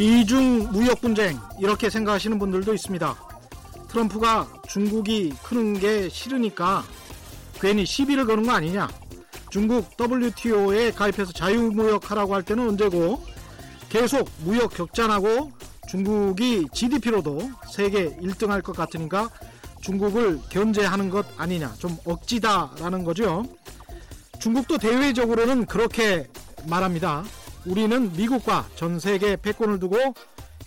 미중 무역 분쟁 이렇게 생각하시는 분들도 있습니다. 트럼프가 중국이 크는 게 싫으니까 괜히 시비를 거는 거 아니냐. 중국 WTO에 가입해서 자유무역하라고 할 때는 언제고 계속 무역 격전하고 중국이 GDP로도 세계 1등 할 것 같으니까 중국을 견제하는 것 아니냐. 좀 억지다라는 거죠. 중국도 대외적으로는 그렇게 말합니다. 우리는 미국과 전 세계 패권을 두고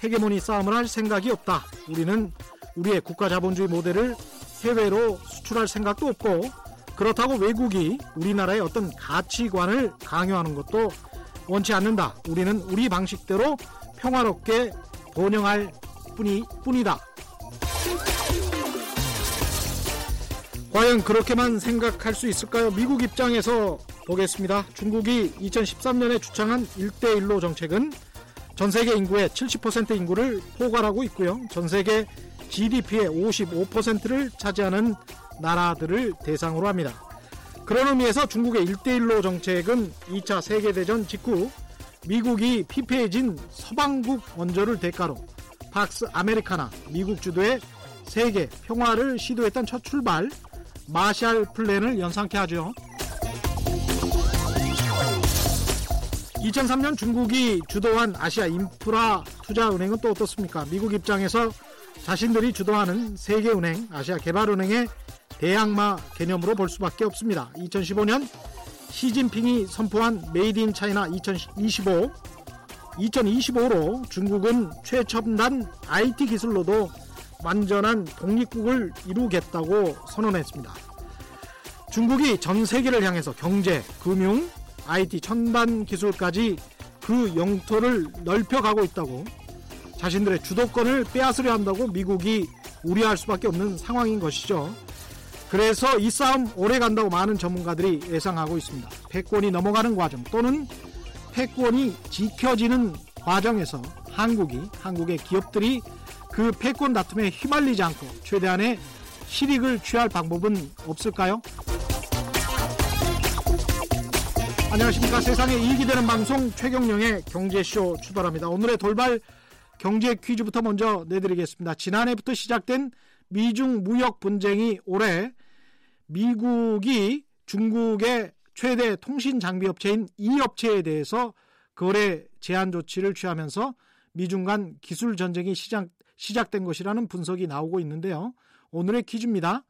헤게모니 싸움을 할 생각이 없다. 우리는 우리의 국가 자본주의 모델을 해외로 수출할 생각도 없고 그렇다고 외국이 우리나라의 어떤 가치관을 강요하는 것도 원치 않는다. 우리는 우리 방식대로 평화롭게 번영할 뿐이, 뿐이다. 과연 그렇게만 생각할 수 있을까요? 미국 입장에서 보겠습니다. 중국이 2013년에 주창한 1대1로 정책은 전 세계 인구의 70% 인구를 포괄하고 있고요. 전 세계 GDP의 55%를 차지하는 나라들을 대상으로 합니다. 그런 의미에서 중국의 1대1로 정책은 2차 세계대전 직후 미국이 피폐해진 서방국 원조를 대가로 팍스 아메리카나 미국 주도의 세계 평화를 시도했던 첫 출발 마샬 플랜을 연상케 하죠. 2003년 중국이 주도한 아시아 인프라 투자 은행은 또 어떻습니까? 미국 입장에서 자신들이 주도하는 세계은행, 아시아 개발은행의 대항마 개념으로 볼 수밖에 없습니다. 2015년 시진핑이 선포한 Made in China 2025 2025로 중국은 최첨단 IT 기술로도 완전한 독립국을 이루겠다고 선언했습니다. 중국이 전 세계를 향해서 경제, 금융, IT 첨단 기술까지 그 영토를 넓혀가고 있다고 자신들의 주도권을 빼앗으려 한다고 미국이 우려할 수밖에 없는 상황인 것이죠. 그래서 이 싸움 오래 간다고 많은 전문가들이 예상하고 있습니다. 패권이 넘어가는 과정 또는 패권이 지켜지는 과정에서 한국이 한국의 기업들이 그 패권 다툼에 휘말리지 않고 최대한의 실익을 취할 방법은 없을까요? 안녕하십니까. 세상에 이익이 되는 방송 최경령의 경제쇼 출발합니다. 오늘의 돌발 경제 퀴즈부터 먼저 내드리겠습니다. 지난해부터 시작된 미중 무역 분쟁이 올해 미국이 중국의 최대 통신 장비 업체인 이 업체에 대해서 거래 제한 조치를 취하면서 미중 간 기술 전쟁이 시작, 시작된 것이라는 분석이 나오고 있는데요. 오늘의 퀴즈입니다.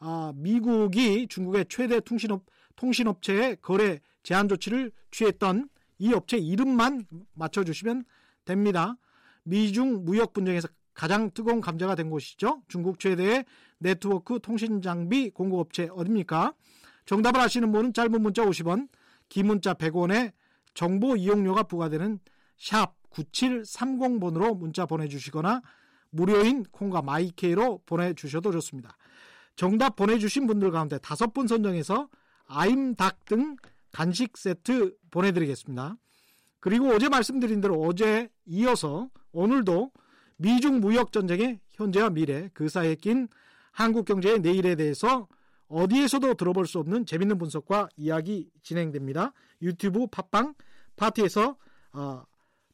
아, 미국이 중국의 최대 통신업, 통신업체에 거래 제한 조치를 취했던 이 업체 이름만 맞춰주시면 됩니다. 미중 무역 분쟁에서 가장 뜨거운 감자가 된 곳이죠. 중국 최대의 네트워크 통신 장비 공급업체 어딥니까? 정답을 아시는 분은 짧은 문자 50원, 긴 문자 100원에 정보 이용료가 부과되는 샵 9730번으로 문자 보내주시거나 무료인 콩과 마이케이로 보내주셔도 좋습니다. 정답 보내주신 분들 가운데 다섯 분 선정해서 아임닭 등 간식 세트 보내드리겠습니다. 그리고 어제 말씀드린 대로 어제 이어서 오늘도 미중 무역 전쟁의 현재와 미래 그 사이에 낀 한국 경제의 내일에 대해서 어디에서도 들어볼 수 없는 재밌는 분석과 이야기 진행됩니다. 유튜브 팟빵 파티에서 어,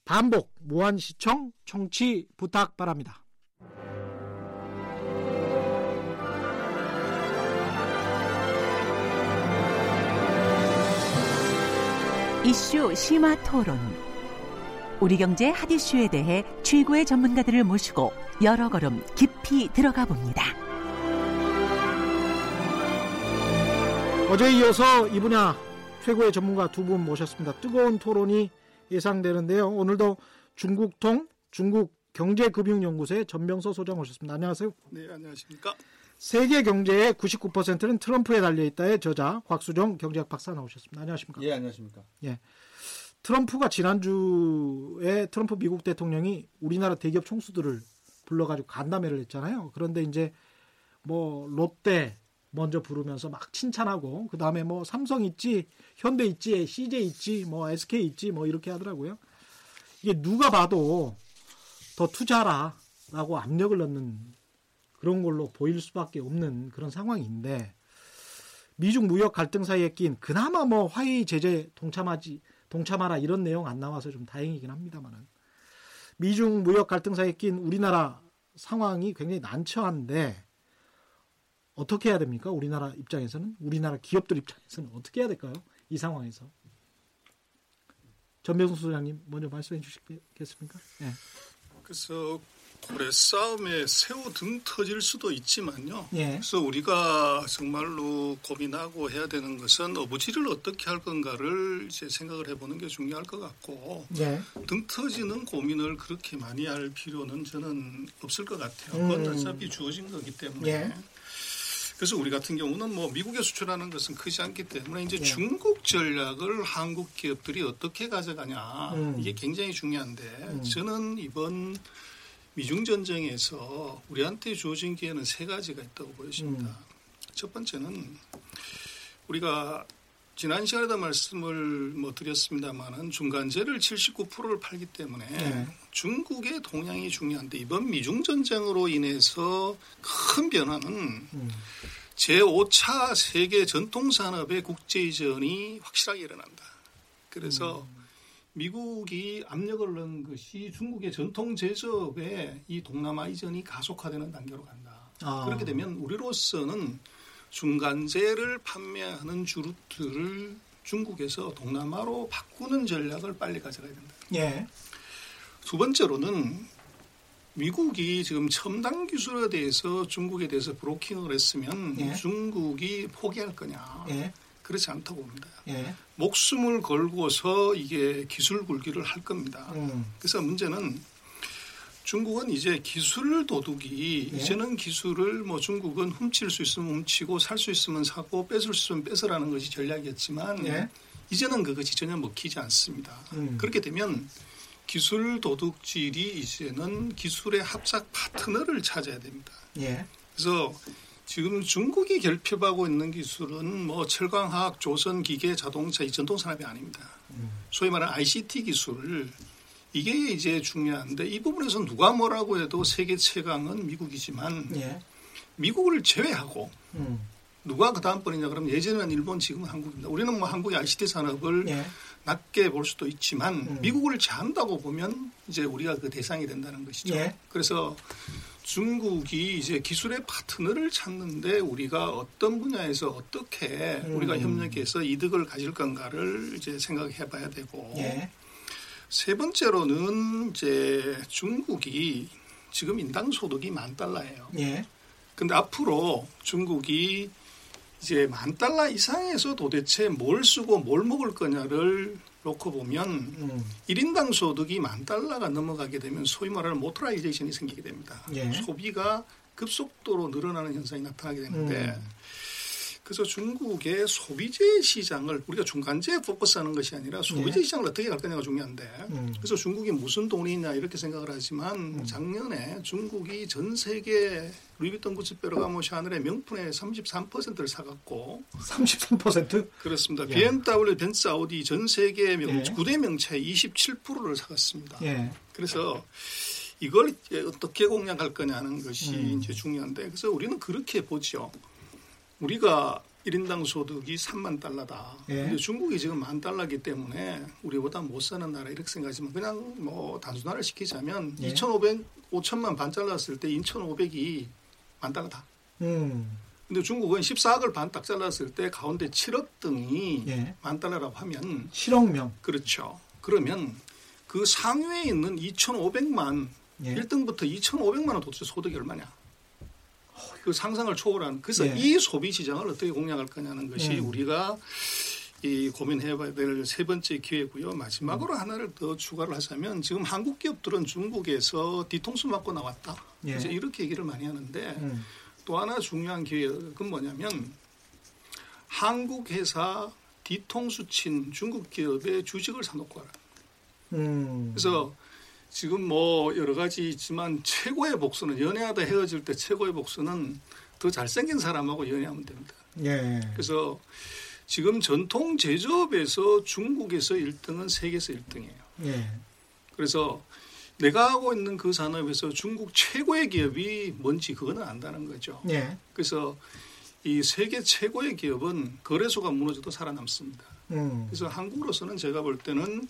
반복 무한 시청 청취 부탁 바랍니다. 이슈 심화 토론. 우리 경제 핫 이슈에 대해 최고의 전문가들을 모시고 여러 걸음 깊이 들어가 봅니다. 어제 이어서 이 분야 최고의 전문가 두 분 모셨습니다. 뜨거운 토론이 예상되는데요. 오늘도 중국통 중국 경제금융연구소의 전명서 소장 오셨습니다. 안녕하세요. 네, 안녕하십니까? 세계 경제의 99%는 트럼프에 달려 있다의 저자 곽수정 경제학 박사 나오셨습니다. 안녕하십니까? 예, 안녕하십니까? 예. 트럼프가 지난주에 트럼프 미국 대통령이 우리나라 대기업 총수들을 불러가지고 간담회를 했잖아요. 그런데 이제 뭐 롯데 먼저 부르면서 막 칭찬하고 그 다음에 뭐 삼성 있지, 현대 있지, CJ 있지, 뭐 SK 있지, 뭐 이렇게 하더라고요. 이게 누가 봐도 더 투자라라고 압력을 넣는 그런 걸로 보일 수밖에 없는 그런 상황인데 미중 무역 갈등 사이에 낀 그나마 뭐 화해 제재 동참하지 동참하라 이런 내용 안 나와서 좀 다행이긴 합니다만은 미중 무역 갈등 사이에 낀 우리나라 상황이 굉장히 난처한데 어떻게 해야 됩니까? 우리나라 입장에서는 우리나라 기업들 입장에서는 어떻게 해야 될까요? 이 상황에서 전병수 소장님 먼저 말씀해 주시겠습니까? 네. 그래서 고래 싸움에 새우 등 터질 수도 있지만요. 예. 그래서 우리가 정말로 고민하고 해야 되는 것은 어부지를 어떻게 할 건가를 이제 생각을 해보는 게 중요할 것 같고 예. 등 터지는 고민을 그렇게 많이 할 필요는 저는 없을 것 같아요. 그건 음. 어차피 주어진 거기 때문에. 예. 그래서 우리 같은 경우는 뭐 미국에 수출하는 것은 크지 않기 때문에 이제 예. 중국 전략을 한국 기업들이 어떻게 가져가냐 음. 이게 굉장히 중요한데 음. 저는 이번 미중 전쟁에서 우리한테 주어진 기회는 세 가지가 있다고 보여집니다. 음. 첫 번째는 우리가 지난 시간에도 말씀을 뭐 드렸습니다만은 중간재를 79%를 팔기 때문에 네. 중국의 동향이 중요한데 이번 미중 전쟁으로 인해서 큰 변화는 음. 제5차 세계 전통 산업의 국제 이전이 확실하게 일어난다. 그래서 음. 미국이 압력을 넣은 것이 중국의 전통 제조업에 이 동남아 이전이 가속화되는 단계로 간다. 아. 그렇게 되면 우리로서는 중간재를 판매하는 주루트를 중국에서 동남아로 바꾸는 전략을 빨리 가져가야 된다. 예. 두 번째로는 미국이 지금 첨단 기술에 대해서 중국에 대해서 브로킹을 했으면 예. 중국이 포기할 거냐. 예. 그렇지 않다고 봅니다. 예. 목숨을 걸고서 이게 기술 굴기를 할 겁니다. 음. 그래서 문제는 중국은 이제 기술 도둑이 예. 이제는 기술을 뭐 중국은 훔칠 수 있으면 훔치고 살 수 있으면 사고 뺏을 수 있으면 뺏으라는 것이 전략이었지만 예. 이제는 그것이 전혀 먹히지 않습니다. 음. 그렇게 되면 기술 도둑질이 이제는 기술의 합작 파트너를 찾아야 됩니다. 예. 그래서 지금 중국이 결핍하고 있는 기술은 뭐 철강화학, 조선 기계, 자동차 이 전통 산업이 아닙니다. 소위 말하는 ICT 기술 이게 이제 중요한데 이 부분에서 누가 뭐라고 해도 세계 최강은 미국이지만 예. 미국을 제외하고 음. 누가 그 다음번이냐 그러면 예전에는 일본 지금은 한국입니다. 우리는 뭐 한국의 ICT 산업을 예. 낮게 볼 수도 있지만 음. 미국을 제한다고 보면 이제 우리가 그 대상이 된다는 것이죠. 예. 그래서 중국이 이제 기술의 파트너를 찾는데 우리가 어떤 분야에서 어떻게 음. 우리가 협력해서 이득을 가질 건가를 이제 생각해 봐야 되고 예. 세 번째로는 이제 중국이 지금 인당 소득이 만 달러예요. 예. 근데 앞으로 중국이 이제 만 달러 이상에서 도대체 뭘 쓰고 뭘 먹을 거냐를 놓고 보면 음. 1인당 소득이 만 달러가 넘어가게 되면 소위 말하는 motorization이 생기게 됩니다. 예. 소비가 급속도로 늘어나는 현상이 나타나게 되는데 음. 그래서 중국의 소비재 시장을 우리가 중간재에 포커스하는 것이 아니라 소비재 네. 시장을 어떻게 갈 거냐가 중요한데 음. 그래서 중국이 무슨 돈이 있냐 이렇게 생각을 하지만 음. 작년에 중국이 전 세계 루이비통 구찌페르가모 샤넬의 명품의 33%를 사갔고 33%? 그렇습니다. 예. BMW, 벤츠, 아우디 전 세계 명, 예. 9대 명차의 27%를 사갔습니다. 예. 그래서 이걸 어떻게 공략할 거냐는 것이 음. 이제 중요한데 그래서 우리는 그렇게 보죠. 우리가 1인당 소득이 3만 달러다. 예. 근데 중국이 지금 만 달러기 때문에 우리보다 못 사는 나라 이렇게 생각하지만 그냥 뭐 단순화를 시키자면 예. 2,500, 5천만 반 잘랐을 때 2,500이 만 달러다. 음. 근데 중국은 14억을 반 딱 잘랐을 때 가운데 7억 등이 예. 만 달러라고 하면 7억 명. 그렇죠. 그러면 그 상위에 있는 2,500만 예. 1등부터 2,500만 원 도대체 소득이 얼마냐? 그 상상을 초월한 그래서 예. 이 소비 시장을 어떻게 공략할 거냐는 것이 예. 우리가 이 고민해봐야 될 세 번째 기회고요. 마지막으로 음. 하나를 더 추가를 하자면 지금 한국 기업들은 중국에서 뒤통수 맞고 나왔다. 예. 이제 이렇게 얘기를 많이 하는데 음. 또 하나 중요한 기회는 뭐냐면 한국 회사 뒤통수 친 중국 기업의 주식을 사놓고 하라. 음. 그래서 지금 뭐 여러 가지 있지만 최고의 복수는 연애하다 헤어질 때 최고의 복수는 더 잘생긴 사람하고 연애하면 됩니다. 예. 그래서 지금 전통 제조업에서 중국에서 1등은 세계에서 1등이에요. 예. 그래서 내가 하고 있는 그 산업에서 중국 최고의 기업이 뭔지 그거는 안다는 거죠. 예. 그래서 이 세계 최고의 기업은 거래소가 무너져도 살아남습니다. 음. 그래서 한국으로서는 제가 볼 때는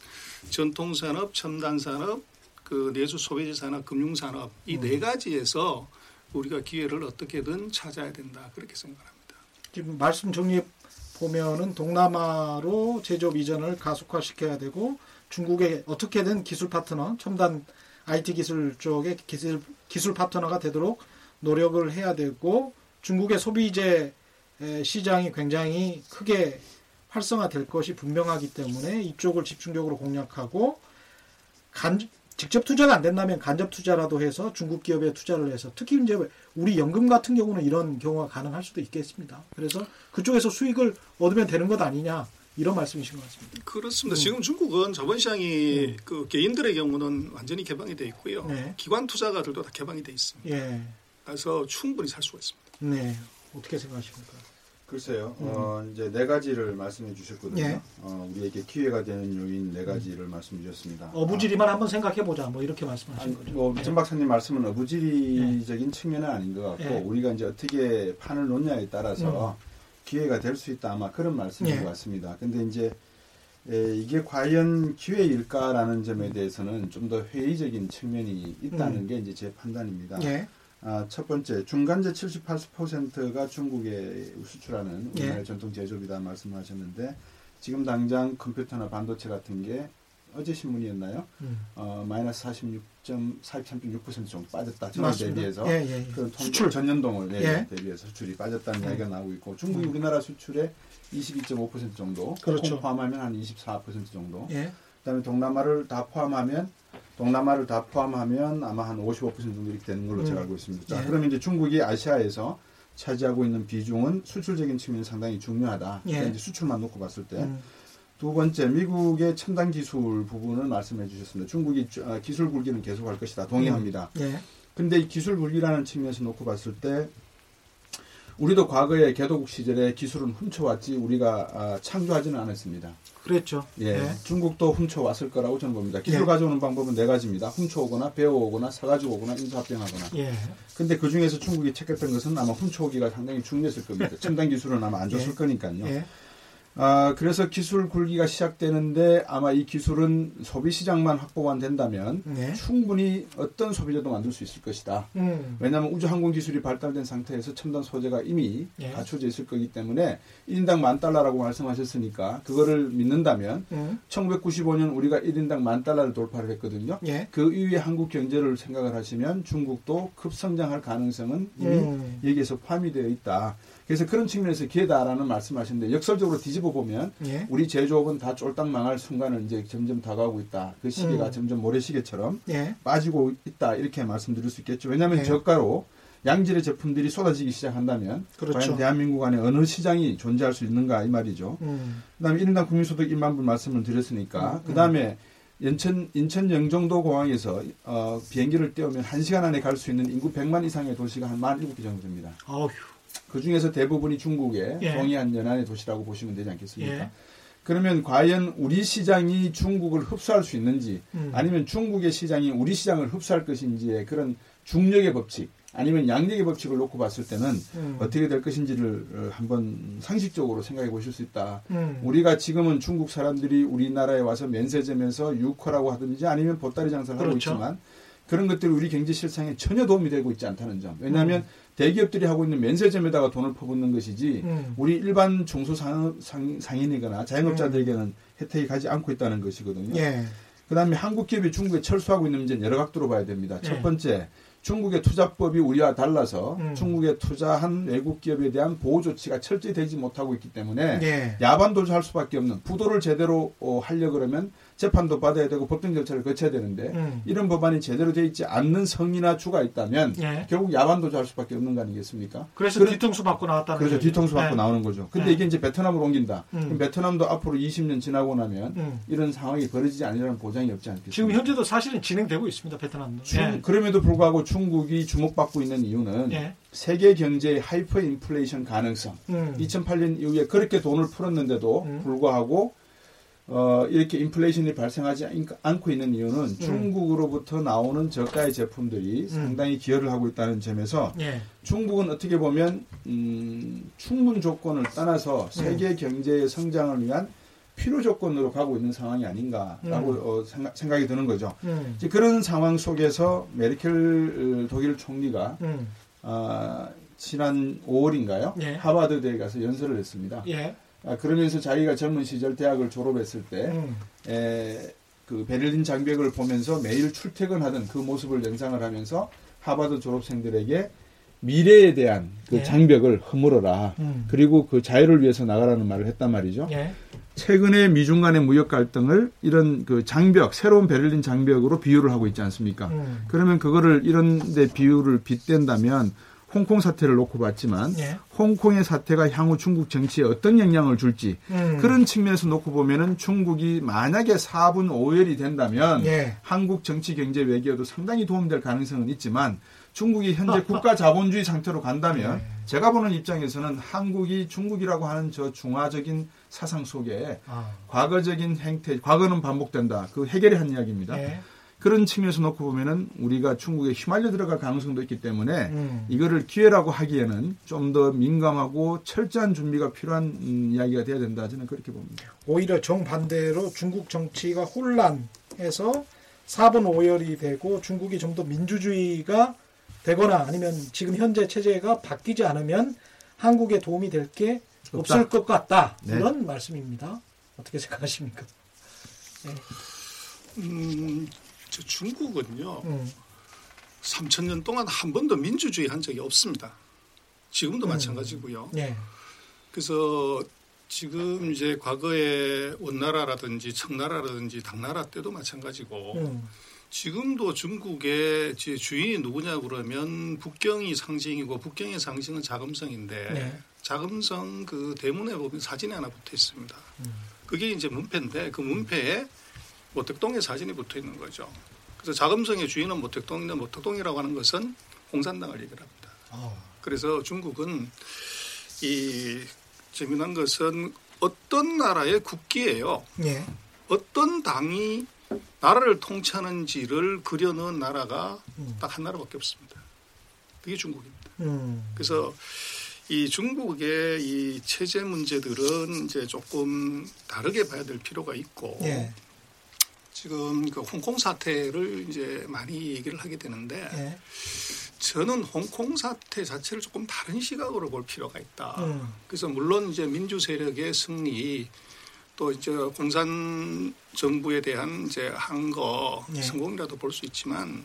전통산업, 첨단산업, 그 내수 소비재 산업, 금융 산업 이네 음. 가지에서 우리가 기회를 어떻게든 찾아야 된다 그렇게 생각합니다. 지금 말씀 정리 보면은 동남아로 제조업 이전을 가속화시켜야 되고 중국에 어떻게든 기술 파트너, 첨단 IT 기술 쪽에 기술 기술 파트너가 되도록 노력을 해야 되고 중국의 소비재 시장이 굉장히 크게 활성화될 것이 분명하기 때문에 이쪽을 집중적으로 공략하고 간, 직접 투자가 안 된다면 간접 투자라도 해서 중국 기업에 투자를 해서 특히 이제 우리 연금 같은 경우는 이런 경우가 가능할 수도 있겠습니다. 그래서 그쪽에서 수익을 얻으면 되는 것 아니냐 이런 말씀이신 것 같습니다. 그렇습니다. 음. 지금 중국은 자본 시장이 음. 그 개인들의 경우는 완전히 개방이 돼 있고요. 네. 기관 투자가들도 다 개방이 돼 있습니다. 예. 그래서 충분히 살 수가 있습니다. 네. 어떻게 생각하십니까? 글쎄요. 음. 어, 이제 네 가지를 말씀해 주셨거든요. 예. 어, 우리에게 기회가 되는 요인 네 가지를 음. 말씀해 주셨습니다. 어부지리만 아. 한번 생각해 보자. 뭐 이렇게 말씀하신 거죠. 뭐전 예. 박사님 말씀은 어부지리적인 예. 측면은 아닌 것 같고 예. 우리가 이제 어떻게 판을 놓냐에 따라서 음. 기회가 될 수 있다 아마 그런 말씀인 예. 것 같습니다. 근데 이제 에, 이게 과연 기회일까라는 점에 대해서는 좀 더 회의적인 측면이 있다는 음. 게 이제 제 판단입니다. 예. 아, 첫 번째 중간재 70, 80%가 중국에 수출하는 우리나라 예. 전통 제조업이다 말씀하셨는데 지금 당장 컴퓨터나 반도체 같은 게 어제 신문이었나요? 음. 어, 마이너스 46.43.6% 정도 빠졌다. 전월 대비해서 예, 예, 예. 그 수출 전년동을 예, 예. 대비해서 수출이 빠졌다는 음. 이야기가 나오고 있고 중국이 음. 우리나라 수출의 22.5% 정도, 그렇죠. 포함하면 한 24% 정도. 예. 그다음에 동남아를 다 포함하면 동남아를 다 포함하면 아마 한 55% 정도 이렇게 되는 걸로 음. 제가 알고 있습니다. 자, 예. 그러면 이제 중국이 아시아에서 차지하고 있는 비중은 수출적인 측면이 상당히 중요하다. 예. 이제 수출만 놓고 봤을 때. 음. 두 번째, 미국의 첨단 기술 부분을 말씀해 주셨습니다. 중국이 아, 기술 굴기는 계속할 것이다. 동의합니다. 음. 예. 근데 이 기술 굴기라는 측면에서 놓고 봤을 때 우리도 과거에 개도국 시절에 기술은 훔쳐왔지 우리가 아, 창조하지는 않았습니다. 그랬죠. 예. 네. 중국도 훔쳐왔을 거라고 저는 봅니다. 기술 네. 가져오는 방법은 네 가지입니다. 훔쳐오거나 배워오거나 사가지고 오거나 인수합병하거나. 예. 근데 그 중에서 중국이 택했던 것은 아마 훔쳐오기가 상당히 중요했을 겁니다. 첨단 기술은 아마 안 줬을 예. 거니까요. 예. 아, 그래서 기술 굴기가 시작되는데 아마 이 기술은 소비 시장만 확보만 된다면 네. 충분히 어떤 소비자도 만들 수 있을 것이다. 음. 왜냐하면 우주 항공 기술이 발달된 상태에서 첨단 소재가 이미 네. 갖춰져 있을 거기 때문에 1인당 만 달러라고 말씀하셨으니까 그거를 믿는다면 음. 1995년 우리가 1인당 만 달러를 돌파를 했거든요. 네. 그 이후에 한국 경제를 생각을 하시면 중국도 급성장할 가능성은 이미 음. 여기에서 포함이 되어 있다. 그래서 그런 측면에서 기회다라는 말씀하시는데 역설적으로 뒤집어 보면 예. 우리 제조업은 다 쫄딱 망할 순간을 이제 점점 다가오고 있다. 그 시기가 음. 점점 모래시계처럼 예. 빠지고 있다 이렇게 말씀드릴 수 있겠죠. 왜냐하면 예. 저가로 양질의 제품들이 쏟아지기 시작한다면 그렇죠. 과연 대한민국 안에 어느 시장이 존재할 수 있는가 이 말이죠. 음. 그다음에 1인당 국민소득 1만 불 말씀을 드렸으니까 음. 그다음에 인천 인천 영종도 공항에서 어, 비행기를 떼우면 1시간 안에 갈 수 있는 인구 100만 이상의 도시가 한 47개 정도 됩니다. 어휴. 그 중에서 대부분이 중국의 예. 동해안 연안의 도시라고 보시면 되지 않겠습니까? 예. 그러면 과연 우리 시장이 중국을 흡수할 수 있는지 음. 아니면 중국의 시장이 우리 시장을 흡수할 것인지의 그런 중력의 법칙 아니면 양력의 법칙을 놓고 봤을 때는 음. 어떻게 될 것인지를 어, 한번 상식적으로 생각해 보실 수 있다. 음. 우리가 지금은 중국 사람들이 우리나라에 와서 면세점에서 유커라고 하든지 아니면 보따리 장사를 그렇죠. 하고 있지만 그런 것들이 우리 경제 실상에 전혀 도움이 되고 있지 않다는 점. 왜냐하면 음. 대기업들이 하고 있는 면세점에다가 돈을 퍼붓는 것이지 음. 우리 일반 중소상인이거나 자영업자들에게는 음. 혜택이 가지 않고 있다는 것이거든요. 예. 그다음에 한국 기업이 중국에 철수하고 있는 문제는 여러 각도로 봐야 됩니다. 첫 예. 번째, 중국의 투자법이 우리와 달라서 음. 중국에 투자한 외국 기업에 대한 보호 조치가 철저히 되지 못하고 있기 때문에 예. 야반 도주할 수밖에 없는 부도를 제대로 어, 하려 그러면 재판도 받아야 되고 법정 절차를 거쳐야 되는데 음. 이런 법안이 제대로 되어 있지 않는 성이나 주가 있다면 예. 결국 야반도주 할 수밖에 없는 거 아니겠습니까? 그래서 그래, 뒤통수 받고 나왔다는 그렇죠. 거죠. 뒤통수 받고 네. 나오는 거죠. 근데 네. 이게 이제 베트남으로 옮긴다. 음. 그럼 베트남도 앞으로 20년 지나고 나면 음. 이런 상황이 벌어지지 않으라는 보장이 없지 않겠습니까? 지금 현재도 사실은 진행되고 있습니다. 베트남도. 중, 예. 그럼에도 불구하고 중국이 주목받고 있는 이유는 예. 세계 경제의 하이퍼 인플레이션 가능성. 2008년 음. 이후에 그렇게 돈을 풀었는데도 음. 불구하고 어, 이렇게 인플레이션이 발생하지 않고 있는 이유는 음. 중국으로부터 나오는 저가의 제품들이 음. 상당히 기여를 하고 있다는 점에서 예. 중국은 어떻게 보면 음, 충분 조건을 떠나서 세계 음. 경제의 성장을 위한 필요 조건으로 가고 있는 상황이 아닌가라고 음. 어, 생각, 생각 이 드는 거죠. 음. 이제 그런 상황 속에서 메르켈 어, 독일 총리가 음. 어, 지난 5월인가요? 예. 하버드 대에 가서 연설을 했습니다. 예. 아, 그러면서 자기가 젊은 시절 대학을 졸업했을 때, 음. 에, 그 베를린 장벽을 보면서 매일 출퇴근하던 그 모습을 연상을 하면서 하버드 졸업생들에게 미래에 대한 그 예. 장벽을 허물어라. 음. 그리고 그 자유를 위해서 나가라는 말을 했단 말이죠. 예. 최근에 미중 간의 무역 갈등을 이런 그 장벽, 새로운 베를린 장벽으로 비유를 하고 있지 않습니까? 음. 그러면 그거를 이런 데 비유를 빗댄다면 홍콩 사태를 놓고 봤지만 예. 홍콩의 사태가 향후 중국 정치에 어떤 영향을 줄지 음. 그런 측면에서 놓고 보면은 중국이 만약에 4분 5열이 된다면 예. 한국 정치 경제 외교도 상당히 도움될 가능성은 있지만 중국이 현재 국가 자본주의 상태로 간다면 네. 제가 보는 입장에서는 한국이 중국이라고 하는 저 중화적인 사상 속에 아. 과거적인 행태, 과거는 반복된다. 그 해결이 한 이야기입니다. 네. 그런 측면에서 놓고 보면은 우리가 중국에 휘말려 들어갈 가능성도 있기 때문에 음. 이거를 기회라고 하기에는 좀 더 민감하고 철저한 준비가 필요한 음, 이야기가 돼야 된다 저는 그렇게 봅니다. 오히려 정반대로 중국 정치가 혼란해서 4분 5열이 되고 중국이 좀 더 민주주의가 되거나 아니면 지금 현재 체제가 바뀌지 않으면 한국에 도움이 될 게 없을 것 같다. 네. 이런 말씀입니다. 어떻게 생각하십니까? 네. 음, 저 중국은요. 음. 3천 년 동안 한 번도 민주주의 한 적이 없습니다. 지금도 음. 마찬가지고요. 네. 그래서 지금 이제 과거에 원나라라든지 청나라라든지 당나라 때도 마찬가지고 음. 지금도 중국의 주인이 누구냐 그러면 북경이 상징이고 북경의 상징은 자금성인데 네. 자금성 그 대문에 보면 사진이 하나 붙어 있습니다. 음. 그게 이제 문패인데 그 문패에 모택동의 사진이 붙어 있는 거죠. 그래서 자금성의 주인은 모택동인데 모택동이라고 하는 것은 공산당을 얘기합니다. 어. 그래서 중국은 이 재미난 것은 어떤 나라의 국기예요. 네. 어떤 당이 나라를 통치하는지를 그려놓은 나라가 음. 딱한 나라밖에 없습니다. 그게 중국입니다. 음. 그래서 이 중국의 이 체제 문제들은 이제 조금 다르게 봐야 될 필요가 있고 예. 지금 그 홍콩 사태를 이제 많이 얘기를 하게 되는데 예. 저는 홍콩 사태 자체를 조금 다른 시각으로 볼 필요가 있다. 음. 그래서 물론 이제 민주 세력의 승리 또 이제 공산 정부에 대한 이제 한거 네. 성공이라도 볼 수 있지만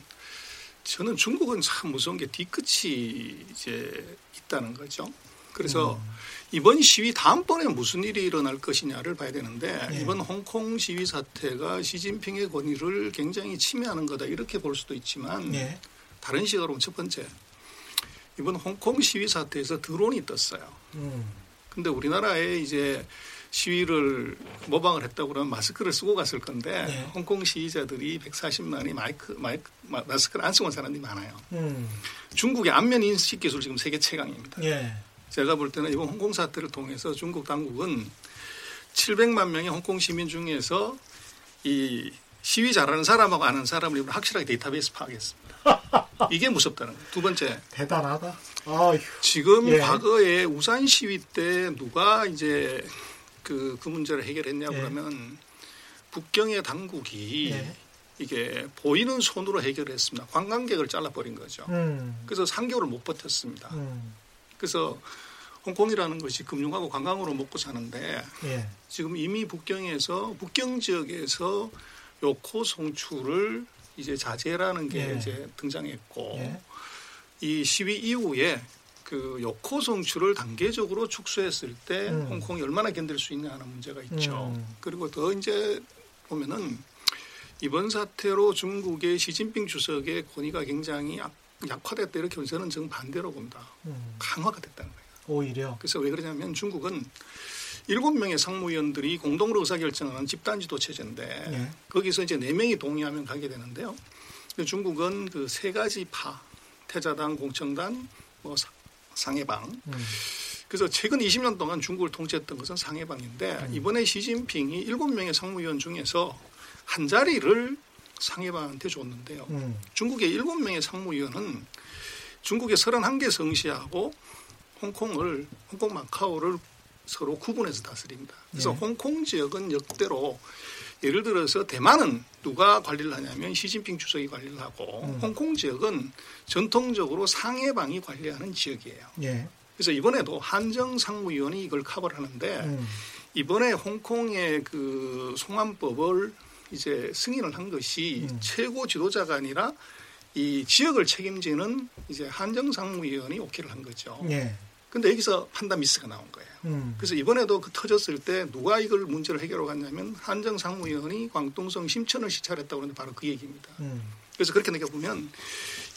저는 중국은 참 무서운 게 뒤끝이 이제 있다는 거죠. 그래서 음. 이번 시위 다음번에 무슨 일이 일어날 것이냐를 봐야 되는데 네. 이번 홍콩 시위 사태가 시진핑의 권위를 굉장히 침해하는 거다 이렇게 볼 수도 있지만 네. 다른 시각으로 첫 번째 이번 홍콩 시위 사태에서 드론이 떴어요. 음. 근데 우리나라에 이제 시위를 모방을 했다고 그러면 마스크를 쓰고 갔을 건데 네. 홍콩 시위자들이 140만이 마이크, 마이크 마스크를 안 쓰고 온 사람들이 많아요. 음. 중국의 안면 인식 기술 지금 세계 최강입니다. 네. 제가 볼 때는 이번 홍콩 사태를 통해서 중국 당국은 700만 명의 홍콩 시민 중에서 이 시위 잘하는 사람하고 아는 사람을 확실하게 데이터베이스 파악했습니다. 이게 무섭다는 거예요. 두 번째. 대단하다. 아휴. 지금 예. 과거에 우산 시위 때 누가 이제 그, 그 문제를 해결했냐 네. 그러면 북경의 당국이 네. 이게 보이는 손으로 해결했습니다. 관광객을 잘라버린 거죠. 음. 그래서 3개월을 못 버텼습니다. 음. 그래서 홍콩이라는 것이 금융하고 관광으로 먹고 사는데 예. 지금 이미 북경에서 북경 지역에서 요코 송출을 이제 자제라는 게 예. 이제 등장했고 예. 이 시위 이후에 그 요코 성출을 단계적으로 축소했을 때 음. 홍콩이 얼마나 견딜 수 있냐 하는 문제가 있죠. 음. 그리고 더 이제 보면은 이번 사태로 중국의 시진핑 주석의 권위가 굉장히 약화됐다 이렇게 보면 저는 정반대로 봅니다. 음. 강화가 됐다는 거예요. 오히려. 그래서 왜 그러냐면 중국은 일곱 명의 상무위원들이 공동으로 의사결정하는 집단지도 체제인데 네. 거기서 이제 네 명이 동의하면 가게 되는데요. 중국은 그 세 가지 파, 태자당, 공청당, 뭐 상해방. 음. 그래서 최근 20년 동안 중국을 통치했던 것은 상해방인데 음. 이번에 시진핑이 7명의 상무위원 중에서 한 자리를 상해방한테 줬는데요. 음. 중국의 7명의 상무위원은 중국의 31개 성시하고 홍콩을 홍콩 마카오를 서로 구분해서 다스립니다. 그래서 예. 홍콩 지역은 역대로 예를 들어서 대만은 누가 관리를 하냐면 시진핑 주석이 관리를 하고 음. 홍콩 지역은 전통적으로 상해방이 관리하는 지역이에요. 예. 그래서 이번에도 한정 상무위원이 이걸 커버를 하는데 음. 이번에 홍콩의 그 송환법을 이제 승인을 한 것이 음. 최고 지도자가 아니라 이 지역을 책임지는 이제 한정 상무위원이 오케이를 한 거죠. 예. 근데 여기서 판단 미스가 나온 거예요. 음. 그래서 이번에도 그 터졌을 때 누가 이걸 문제를 해결하고 갔냐면 한정 상무위원이 광동성 심천을 시찰했다고 하는데 바로 그 얘기입니다. 음. 그래서 그렇게 느껴보면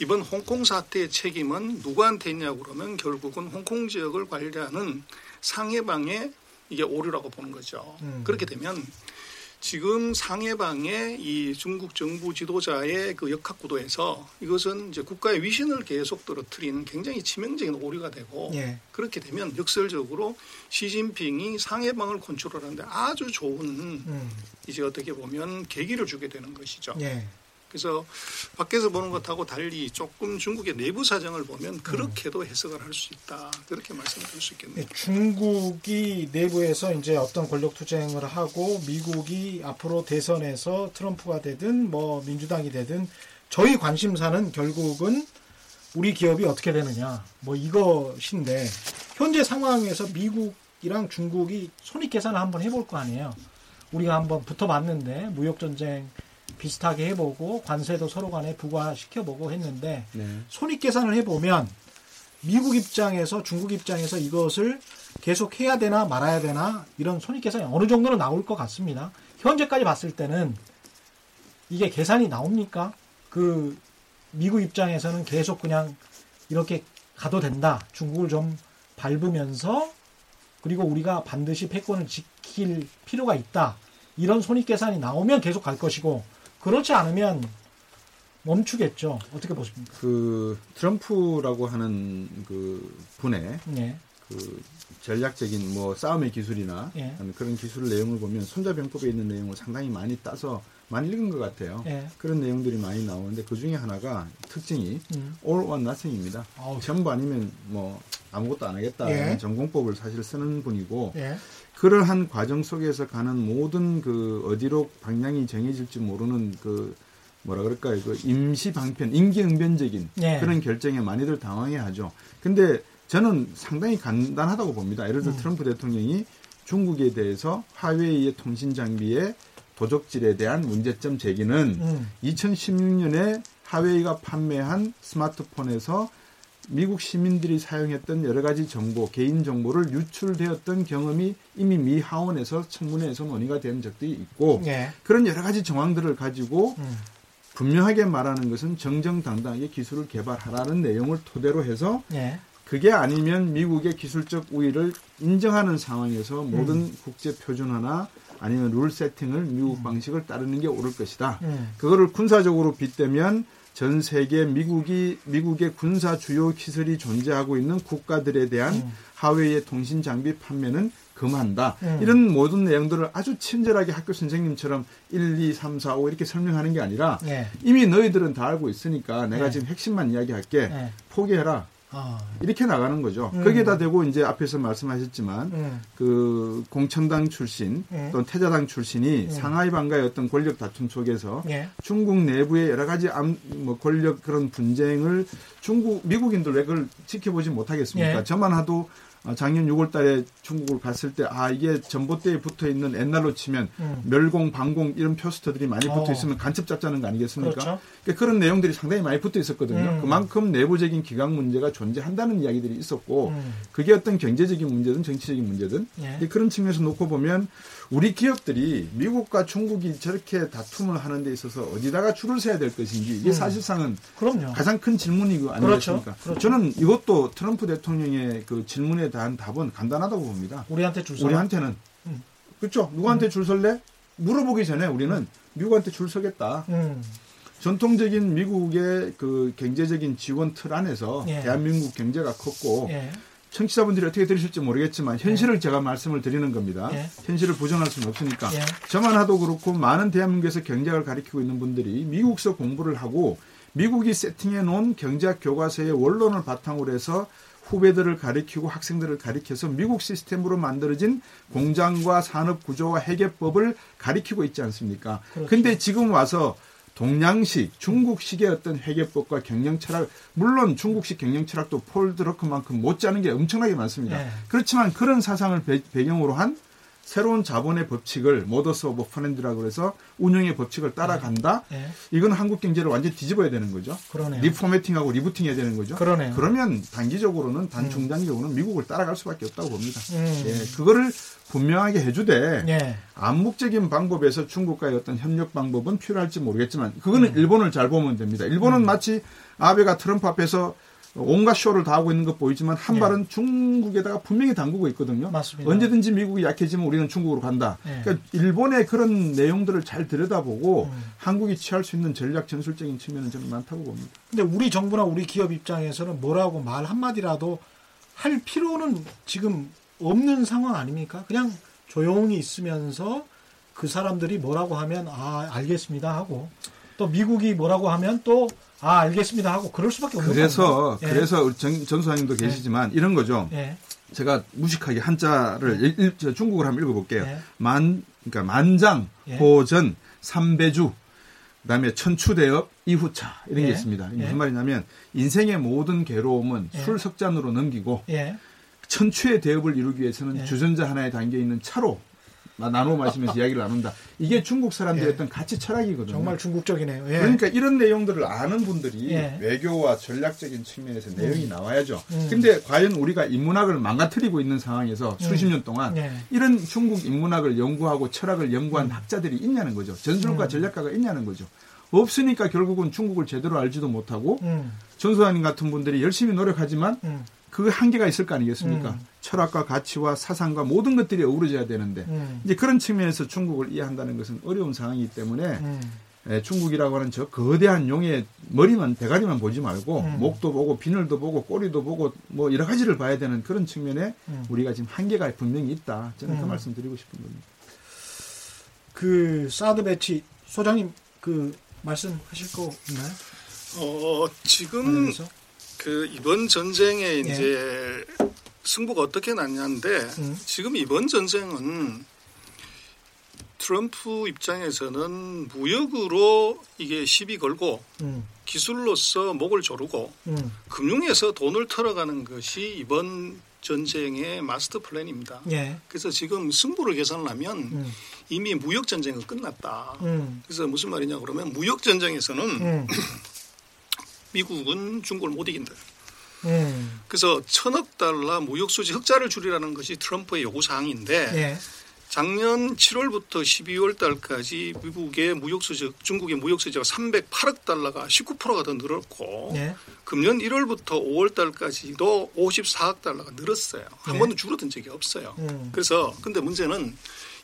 이번 홍콩 사태의 책임은 누구한테 있냐고 그러면 결국은 홍콩 지역을 관리하는 상해방의 이게 오류라고 보는 거죠. 음. 그렇게 되면 지금 상해방의 이 중국 정부 지도자의 그 역학 구도에서 이것은 이제 국가의 위신을 계속 떨어뜨리는 굉장히 치명적인 오류가 되고 예. 그렇게 되면 역설적으로 시진핑이 상해방을 컨트롤하는데 아주 좋은 음. 이제 어떻게 보면 계기를 주게 되는 것이죠. 예. 그래서 밖에서 보는 것하고 달리 조금 중국의 내부 사정을 보면 그렇게도 해석을 할 수 있다. 그렇게 말씀드릴 수 있겠네요. 네, 중국이 내부에서 이제 어떤 권력 투쟁을 하고 미국이 앞으로 대선에서 트럼프가 되든 뭐 민주당이 되든 저희 관심사는 결국은 우리 기업이 어떻게 되느냐 뭐 이것인데 현재 상황에서 미국이랑 중국이 손익 계산을 한번 해볼 거 아니에요. 우리가 한번 붙어봤는데 무역 전쟁 비슷하게 해보고 관세도 서로 간에 부과시켜보고 했는데 네. 손익 계산을 해보면 미국 입장에서 중국 입장에서 이것을 계속 해야 되나 말아야 되나 이런 손익 계산이 어느 정도는 나올 것 같습니다. 현재까지 봤을 때는 이게 계산이 나옵니까? 그 미국 입장에서는 계속 그냥 이렇게 가도 된다. 중국을 좀 밟으면서 그리고 우리가 반드시 패권을 지킬 필요가 있다. 이런 손익 계산이 나오면 계속 갈 것이고 그렇지 않으면 멈추겠죠. 어떻게 보십니까? 그 트럼프라고 하는 그 분의 네. 그 전략적인 뭐 싸움의 기술이나 예. 그런 기술 내용을 보면 손자병법에 있는 내용을 상당히 많이 따서 많이 읽은 것 같아요. 예. 그런 내용들이 많이 나오는데 그 중에 하나가 특징이 음. all or nothing입니다. 아우. 전부 아니면 뭐 아무것도 안 하겠다. 예. 전공법을 사실 쓰는 분이고 예. 그러한 과정 속에서 가는 모든 그 어디로 방향이 정해질지 모르는 그 뭐라 그럴까요? 그 임시 방편, 임기응변적인 예. 그런 결정에 많이들 당황해하죠. 근데 저는 상당히 간단하다고 봅니다. 예를 들어 음. 트럼프 대통령이 중국에 대해서 화웨이의 통신 장비의 도적질에 대한 문제점 제기는 음. 2016년에 하웨이가 판매한 스마트폰에서 미국 시민들이 사용했던 여러 가지 정보, 개인 정보를 유출되었던 경험이 이미 미 하원에서 청문회에서 논의가 된 적도 있고 네. 그런 여러 가지 정황들을 가지고 음. 분명하게 말하는 것은 정정당당하게 기술을 개발하라는 내용을 토대로 해서 네. 그게 아니면 미국의 기술적 우위를 인정하는 상황에서 음. 모든 국제 표준화나 아니면 룰 세팅을 미국 음. 방식을 따르는 게 옳을 것이다. 음. 그거를 군사적으로 빗대면 전 세계 미국이 미국의 군사 주요 기술이 존재하고 있는 국가들에 대한 음. 하웨이의 통신 장비 판매는 금한다. 음. 이런 모든 내용들을 아주 친절하게 학교 선생님처럼 1, 2, 3, 4, 5 이렇게 설명하는 게 아니라 네. 이미 너희들은 다 알고 있으니까 내가 네. 지금 핵심만 이야기할게. 네. 포기해라. 아. 이렇게 나가는 거죠. 음. 거기에다 대고 이제 앞에서 말씀하셨지만 음. 그 공천당 출신 음. 또는 태자당 출신이 음. 상하이 반가의 어떤 권력 다툼 속에서 예. 중국 내부의 여러 가지 암, 뭐 권력 그런 분쟁을 중국 미국인들 왜 그걸 지켜보지 못하겠습니까? 예. 저만 하도 어, 작년 6월 달에 중국을 갔을 때, 아, 이게 전봇대에 붙어 있는 옛날로 치면 음. 멸공, 방공 이런 표스터들이 많이 붙어 어. 있으면 간첩 잡자는 거 아니겠습니까? 그렇죠. 그러니까 그런 내용들이 상당히 많이 붙어 있었거든요. 음. 그만큼 내부적인 기강 문제가 존재한다는 이야기들이 있었고, 음. 그게 어떤 경제적인 문제든 정치적인 문제든 예. 그런 측면에서 놓고 보면 우리 기업들이 미국과 중국이 저렇게 다툼을 하는 데 있어서 어디다가 줄을 서야 될 것인지 이게 음. 사실상은 그럼요. 가장 큰 질문이고 아니겠습니까? 그렇죠. 그렇죠. 저는 이것도 트럼프 대통령의 그 질문에 대한 답은 간단하다고 봅니다. 우리한테 줄 서. 우리한테는 음. 그렇죠. 누구한테 음. 줄 설래? 물어보기 전에 우리는 미국한테 줄 서겠다. 음. 전통적인 미국의 그 경제적인 지원 틀 안에서 예. 대한민국 경제가 컸고 예. 청취자분들이 어떻게 들으실지 모르겠지만 현실을 예. 제가 말씀을 드리는 겁니다. 예. 현실을 부정할 수는 없으니까 예. 저만 하도 그렇고 많은 대한민국에서 경제를 가리키고 있는 분들이 미국서 공부를 하고 미국이 세팅해 놓은 경제학 교과서의 원론을 바탕으로 해서 후배들을 가리키고 학생들을 가리켜서 미국 시스템으로 만들어진 공장과 산업 구조와 회계법을 가리키고 있지 않습니까? 그렇죠. 근데 지금 와서 동양식, 중국식의 어떤 회계법과 경영 철학, 물론 중국식 경영 철학도 폴 드러커만큼 못지않은 게 엄청나게 많습니다. 네. 그렇지만 그런 사상을 배, 배경으로 한 새로운 자본의 법칙을 modus operandi라고 해서 운영의 법칙을 따라간다. 네. 네. 이건 한국 경제를 완전히 뒤집어야 되는 거죠. 그러네요. reformatting하고 rebooting해야 되는 거죠. 그러네요. 그러면 단기적으로는 단 음. 중단기적으로는 미국을 따라갈 수밖에 없다고 봅니다. 음. 예, 그거를 분명하게 해주되 예. 암묵적인 방법에서 중국과의 어떤 협력 방법은 필요할지 모르겠지만 그거는 음. 일본을 잘 보면 됩니다. 일본은 음. 마치 아베가 트럼프 앞에서 온갖 쇼를 다 하고 있는 것 보이지만 한 예. 발은 중국에다가 분명히 담그고 있거든요. 맞습니다. 언제든지 미국이 약해지면 우리는 중국으로 간다. 예. 그러니까 일본의 그런 내용들을 잘 들여다보고 음. 한국이 취할 수 있는 전략 전술적인 측면은 저는 많다고 봅니다. 근데 우리 정부나 우리 기업 입장에서는 뭐라고 말 한마디라도 할 필요는 지금 없는 상황 아닙니까? 그냥 조용히 있으면서 그 사람들이 뭐라고 하면 아 알겠습니다 하고 또 미국이 뭐라고 하면 또 아 알겠습니다 하고 그럴 수밖에 없는 그래서 거예요. 그래서 우리 정, 전 소장님도 예. 계시지만 이런 거죠. 예. 제가 무식하게 한자를 예. 일, 일, 중국을 한번 읽어볼게요. 예. 만 그러니까 만장 호전 삼배주 그다음에 천추대업 이후차 이런 게 있습니다. 무슨 말이냐면 인생의 모든 괴로움은 술 석 잔으로 넘기고 천추의 대업을 이루기 위해서는 주전자 하나에 담겨 있는 차로 나눠 마시면서 이야기를 나눈다. 이게 중국 사람들의 예. 어떤 가치 철학이거든요. 정말 중국적이네요. 예. 그러니까 이런 내용들을 아는 분들이 예. 외교와 전략적인 측면에서 내용이 음. 나와야죠. 음. 근데 과연 우리가 인문학을 망가뜨리고 있는 상황에서 음. 수십 년 동안 예. 이런 중국 인문학을 연구하고 철학을 연구한 음. 학자들이 있냐는 거죠. 전술가 음. 전략가가 있냐는 거죠. 없으니까 결국은 중국을 제대로 알지도 못하고 음. 전소장님 같은 분들이 열심히 노력하지만 그 한계가 있을 거 아니겠습니까? 음. 철학과 가치와 사상과 모든 것들이 어우러져야 되는데 음. 이제 그런 측면에서 중국을 이해한다는 것은 어려운 상황이기 때문에 음. 에, 중국이라고 하는 저 거대한 용의 머리만 대가리만 보지 말고 음. 목도 보고 비늘도 보고 꼬리도 보고 뭐 여러 가지를 봐야 되는 그런 측면에 음. 우리가 지금 한계가 분명히 있다. 저는 그 음. 말씀 드리고 싶은 겁니다. 그 사드 배치 소장님 그 말씀하실 거 있나요? 어 지금 그 이번 전쟁에 예. 이제 승부가 어떻게 났냐인데 음. 지금 이번 전쟁은 트럼프 입장에서는 무역으로 이게 시비 걸고 음. 기술로서 목을 조르고 음. 금융에서 돈을 털어가는 것이 이번 전쟁의 마스터 플랜입니다. 예. 그래서 지금 승부를 계산하면 음. 이미 무역 전쟁은 끝났다. 음. 그래서 무슨 말이냐 그러면 무역 전쟁에서는 음. 미국은 중국을 못 이긴다. 음. 그래서 천억 달러 무역 수지 흑자를 줄이라는 것이 트럼프의 요구 사항인데 예. 작년 7월부터 12월 달까지 미국의 무역 수지 중국의 무역 수지가 308억 달러가 19%가 더 늘었고 예. 금년 1월부터 5월 달까지도 54억 달러가 늘었어요. 한 예. 번도 줄어든 적이 없어요. 음. 그래서 근데 문제는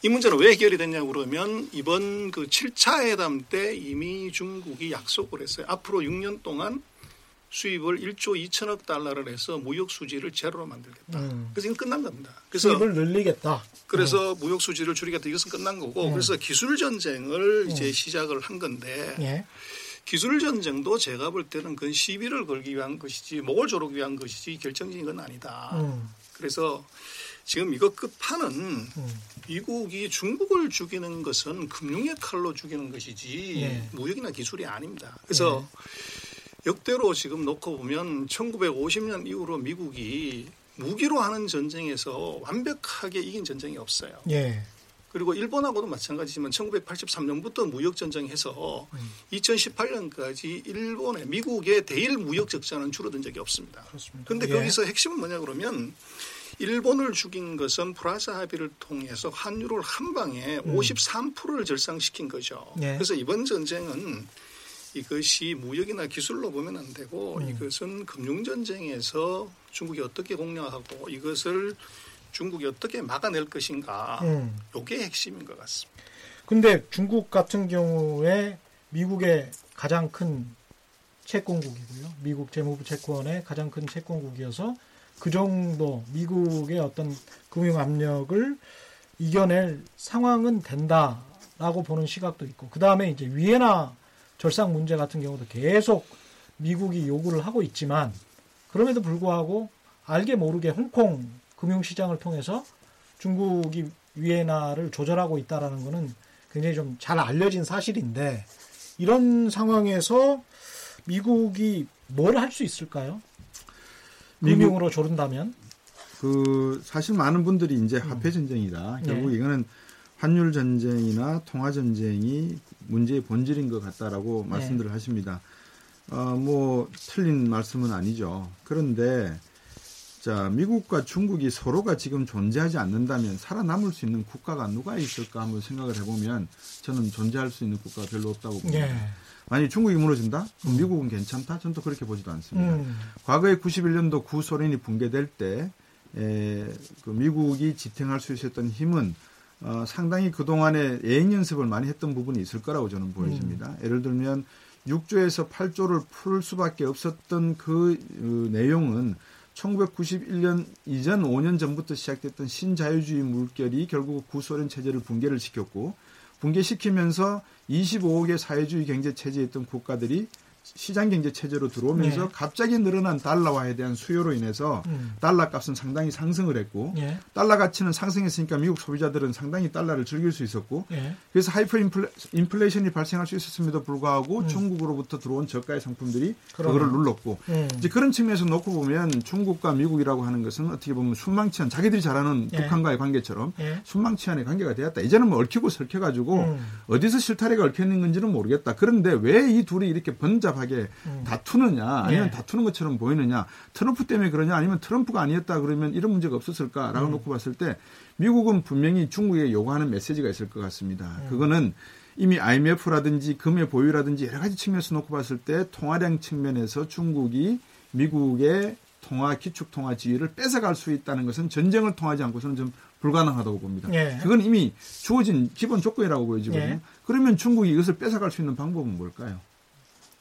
이 문제는 왜 해결이 됐냐고 그러면 이번 그 7차 회담 때 이미 중국이 약속을 했어요. 앞으로 6년 동안 수입을 1조 2천억 달러를 해서 무역 수지를 제로로 만들겠다. 음. 그래서 이건 끝난 겁니다. 그래서 수입을 늘리겠다. 그래서 음. 무역 수지를 줄이겠다. 이것은 끝난 거고 음. 그래서 기술 전쟁을 이제 시작을 한 건데 예. 기술 전쟁도 제가 볼 때는 그 시비를 걸기 위한 것이지 목을 조르기 위한 것이지 결정적인 건 아니다. 음. 그래서 지금 이거 끝판은 음. 미국이 중국을 죽이는 것은 금융의 칼로 죽이는 것이지 예. 무역이나 기술이 아닙니다. 그래서 예. 역대로 지금 놓고 보면 1950년 이후로 미국이 무기로 하는 전쟁에서 완벽하게 이긴 전쟁이 없어요. 예. 그리고 일본하고도 마찬가지지만 1983년부터 무역 전쟁해서 음. 2018년까지 일본의 미국의 대일 무역 적자는 줄어든 적이 없습니다. 그런데 예. 거기서 핵심은 뭐냐 그러면 일본을 죽인 것은 프라자 합의를 통해서 환율을 한 방에 음. 53%를 절상시킨 거죠. 네. 그래서 이번 전쟁은 이것이 무역이나 기술로 보면 안 되고 음. 이것은 금융 전쟁에서 중국이 어떻게 공략하고 이것을 중국이 어떻게 막아낼 것인가. 음. 이게 핵심인 것 같습니다. 근데 중국 같은 경우에 미국의 가장 큰 채권국이고요. 미국 재무부 채권의 가장 큰 채권국이어서 그 정도 미국의 어떤 금융 압력을 이겨낼 상황은 된다라고 보는 시각도 있고 그 다음에 이제 위에나 절상 문제 같은 경우도 계속 미국이 요구를 하고 있지만 그럼에도 불구하고 알게 모르게 홍콩 금융시장을 통해서 중국이 위에나를 조절하고 있다라는 것은 굉장히 좀 잘 알려진 사실인데 이런 상황에서 미국이 뭘 할 수 있을까요? 금융으로 조른다면? 그 사실 많은 분들이 이제 음. 화폐 전쟁이다. 결국 네. 이거는 환율 전쟁이나 통화 전쟁이 문제의 본질인 것 같다라고 네. 말씀들을 하십니다. 어, 뭐 틀린 말씀은 아니죠. 그런데 자 미국과 중국이 서로가 지금 존재하지 않는다면 살아남을 수 있는 국가가 누가 있을까 한번 생각을 해보면 저는 존재할 수 있는 국가가 별로 없다고 봅니다. 네. 만약 중국이 무너진다? 그럼 음. 미국은 괜찮다? 저는 또 그렇게 보지도 않습니다. 음. 과거에 91년도 구소련이 붕괴될 때, 에, 그 미국이 지탱할 수 있었던 힘은 어, 상당히 그동안에 예행 연습을 많이 했던 부분이 있을 거라고 저는 보여집니다. 음. 예를 들면 6조에서 8조를 풀 수밖에 없었던 그 어, 내용은 1991년 이전 5년 전부터 시작됐던 신자유주의 물결이 결국 구소련 체제를 붕괴를 시켰고 붕괴시키면서 25억의 사회주의 경제 체제에 있던 국가들이 시장 경제 체제로 들어오면서 네. 갑자기 늘어난 달러화에 대한 수요로 인해서 음. 달러 값은 상당히 상승을 했고 네. 달러 가치는 상승했으니까 미국 소비자들은 상당히 달러를 즐길 수 있었고 네. 그래서 하이퍼 인플레, 인플레이션이 발생할 수 있었음에도 불구하고 음. 중국으로부터 들어온 저가의 상품들이 그러네. 그거를 눌렀고 음. 이제 그런 측면에서 놓고 보면 중국과 미국이라고 하는 것은 어떻게 보면 순망치한 자기들이 잘하는 예. 북한과의 관계처럼 예. 순망치한의 관계가 되었다. 이제는 뭐 얽히고 설켜 가지고 음. 어디서 실타래가 얽혀 있는 건지는 모르겠다. 그런데 왜 이 둘이 이렇게 번잡 복잡하게 음. 다투느냐 아니면 네. 다투는 것처럼 보이느냐 트럼프 때문에 그러냐 아니면 트럼프가 아니었다 그러면 이런 문제가 없었을까라고 음. 놓고 봤을 때 미국은 분명히 중국에 요구하는 메시지가 있을 것 같습니다. 음. 그거는 이미 IMF라든지 금의 보유라든지 여러 가지 측면에서 놓고 봤을 때 통화량 측면에서 중국이 미국의 통화 기축 통화 지위를 뺏어갈 수 있다는 것은 전쟁을 통하지 않고서는 좀 불가능하다고 봅니다. 예. 그건 이미 주어진 기본 조건이라고 보여지거든요. 예. 그러면 중국이 이것을 뺏어갈 수 있는 방법은 뭘까요?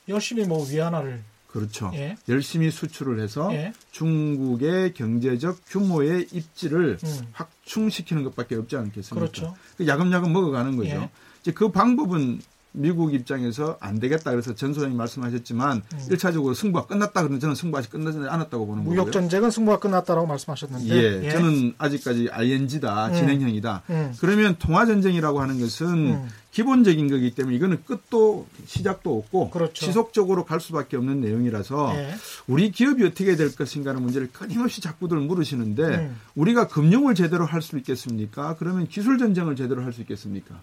열심히 뭐 위안화를 그렇죠. 예. 열심히 수출을 해서 예. 중국의 경제적 규모의 입지를 음. 확충시키는 것밖에 없지 않겠습니까? 그렇죠. 그 야금야금 먹어가는 거죠. 예. 이제 그 방법은 미국 입장에서 안 되겠다 그래서 전 소장님 말씀하셨지만 음. 1차적으로 승부가 끝났다 그러면 저는 승부가 아직 끝나지 않았다고 보는 거예요. 무역 전쟁은 승부가 끝났다라고 말씀하셨는데 예, 예. 저는 아직까지 ING다 음. 진행형이다. 음. 그러면 통화 전쟁이라고 하는 것은 음. 기본적인 거기 때문에 이거는 끝도 시작도 없고 그렇죠. 지속적으로 갈 수밖에 없는 내용이라서 예. 우리 기업이 어떻게 될 것인가는 문제를 끊임없이 자꾸들 물으시는데 음. 우리가 금융을 제대로 할 수 있겠습니까? 그러면 기술 전쟁을 제대로 할 수 있겠습니까?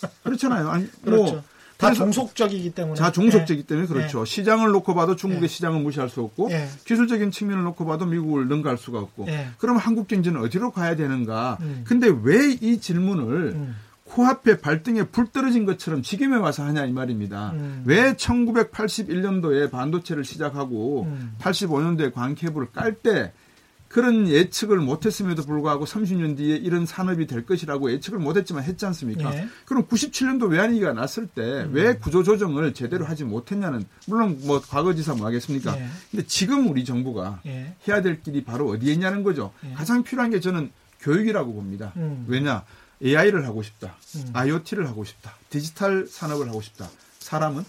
그렇잖아요. 아니, 뭐 그렇죠. 뭐, 다 종속적이기 때문에. 자, 종속적이기 때문에 그렇죠. 네. 시장을 놓고 봐도 중국의 네. 시장을 무시할 수 없고 네. 기술적인 측면을 놓고 봐도 미국을 능가할 수가 없고 그럼 한국 경제는 어디로 가야 되는가? 음. 근데 왜 이 질문을 음. 코앞에 발등에 불 떨어진 것처럼 지금에 와서 하냐 이 말입니다. 음. 왜 1981년도에 반도체를 시작하고 음. 85년도에 광케이블을 깔 때 그런 예측을 못했음에도 불구하고 30년 뒤에 이런 산업이 될 것이라고 예측을 못했지만 했지 않습니까? 네. 그럼 97년도 외환위기가 났을 때왜 음. 구조조정을 제대로 하지 못했냐는 물론 뭐 과거지사 뭐 하겠습니까? 네. 근데 지금 우리 정부가 네. 해야 될 길이 바로 어디에 있냐는 거죠. 네. 가장 필요한 게 저는 교육이라고 봅니다. 음. 왜냐? AI를 하고 싶다. 음. IoT를 하고 싶다. 디지털 산업을 하고 싶다. 사람은